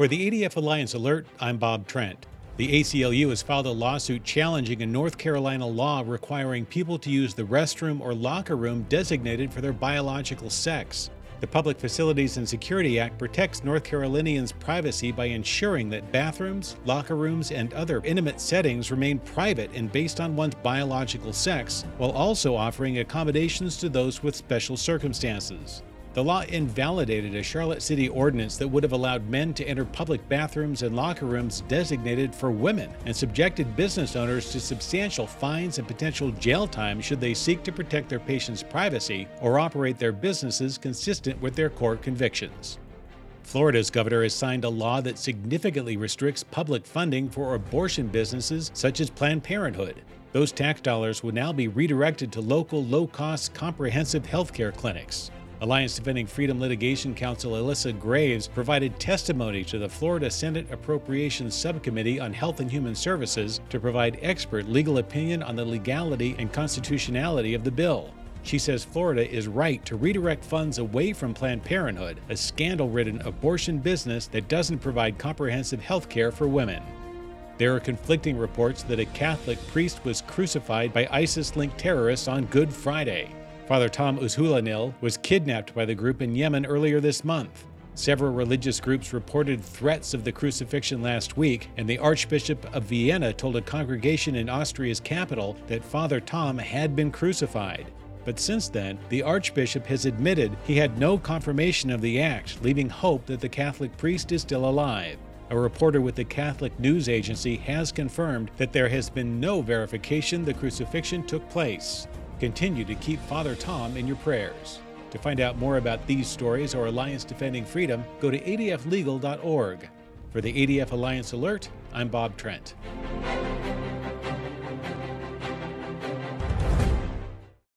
For the ADF Alliance Alert, I'm Bob Trent. The ACLU has filed a lawsuit challenging a North Carolina law requiring people to use the restroom or locker room designated for their biological sex. The Public Facilities and Security Act protects North Carolinians' privacy by ensuring that bathrooms, locker rooms, and other intimate settings remain private and based on one's biological sex, while also offering accommodations to those with special circumstances. The law invalidated a Charlotte City ordinance that would have allowed men to enter public bathrooms and locker rooms designated for women and subjected business owners to substantial fines and potential jail time should they seek to protect their patients' privacy or operate their businesses consistent with their court convictions. Florida's governor has signed a law that significantly restricts public funding for abortion businesses such as Planned Parenthood. Those tax dollars will now be redirected to local, low cost, comprehensive healthcare clinics. Alliance Defending Freedom Litigation Counsel Alyssa Graves provided testimony to the Florida Senate Appropriations Subcommittee on Health and Human Services to provide expert legal opinion on the legality and constitutionality of the bill. She says Florida is right to redirect funds away from Planned Parenthood, a scandal ridden abortion business that doesn't provide comprehensive health care for women. There are conflicting reports that a Catholic priest was crucified by ISIS linked terrorists on Good Friday. Father Tom Uzhunnalil was kidnapped by the group in Yemen earlier this month. Several religious groups reported threats of the crucifixion last week, and the Archbishop of Vienna told a congregation in Austria's capital that Father Tom had been crucified. But since then, the Archbishop has admitted he had no confirmation of the act, leaving hope that the Catholic priest is still alive. A reporter with the Catholic News Agency has confirmed that there has been no verification the crucifixion took place. Continue to keep Father Tom in your prayers. To find out more about these stories or Alliance Defending Freedom, go to adflegal.org. For the ADF Alliance Alert, I'm Bob Trent.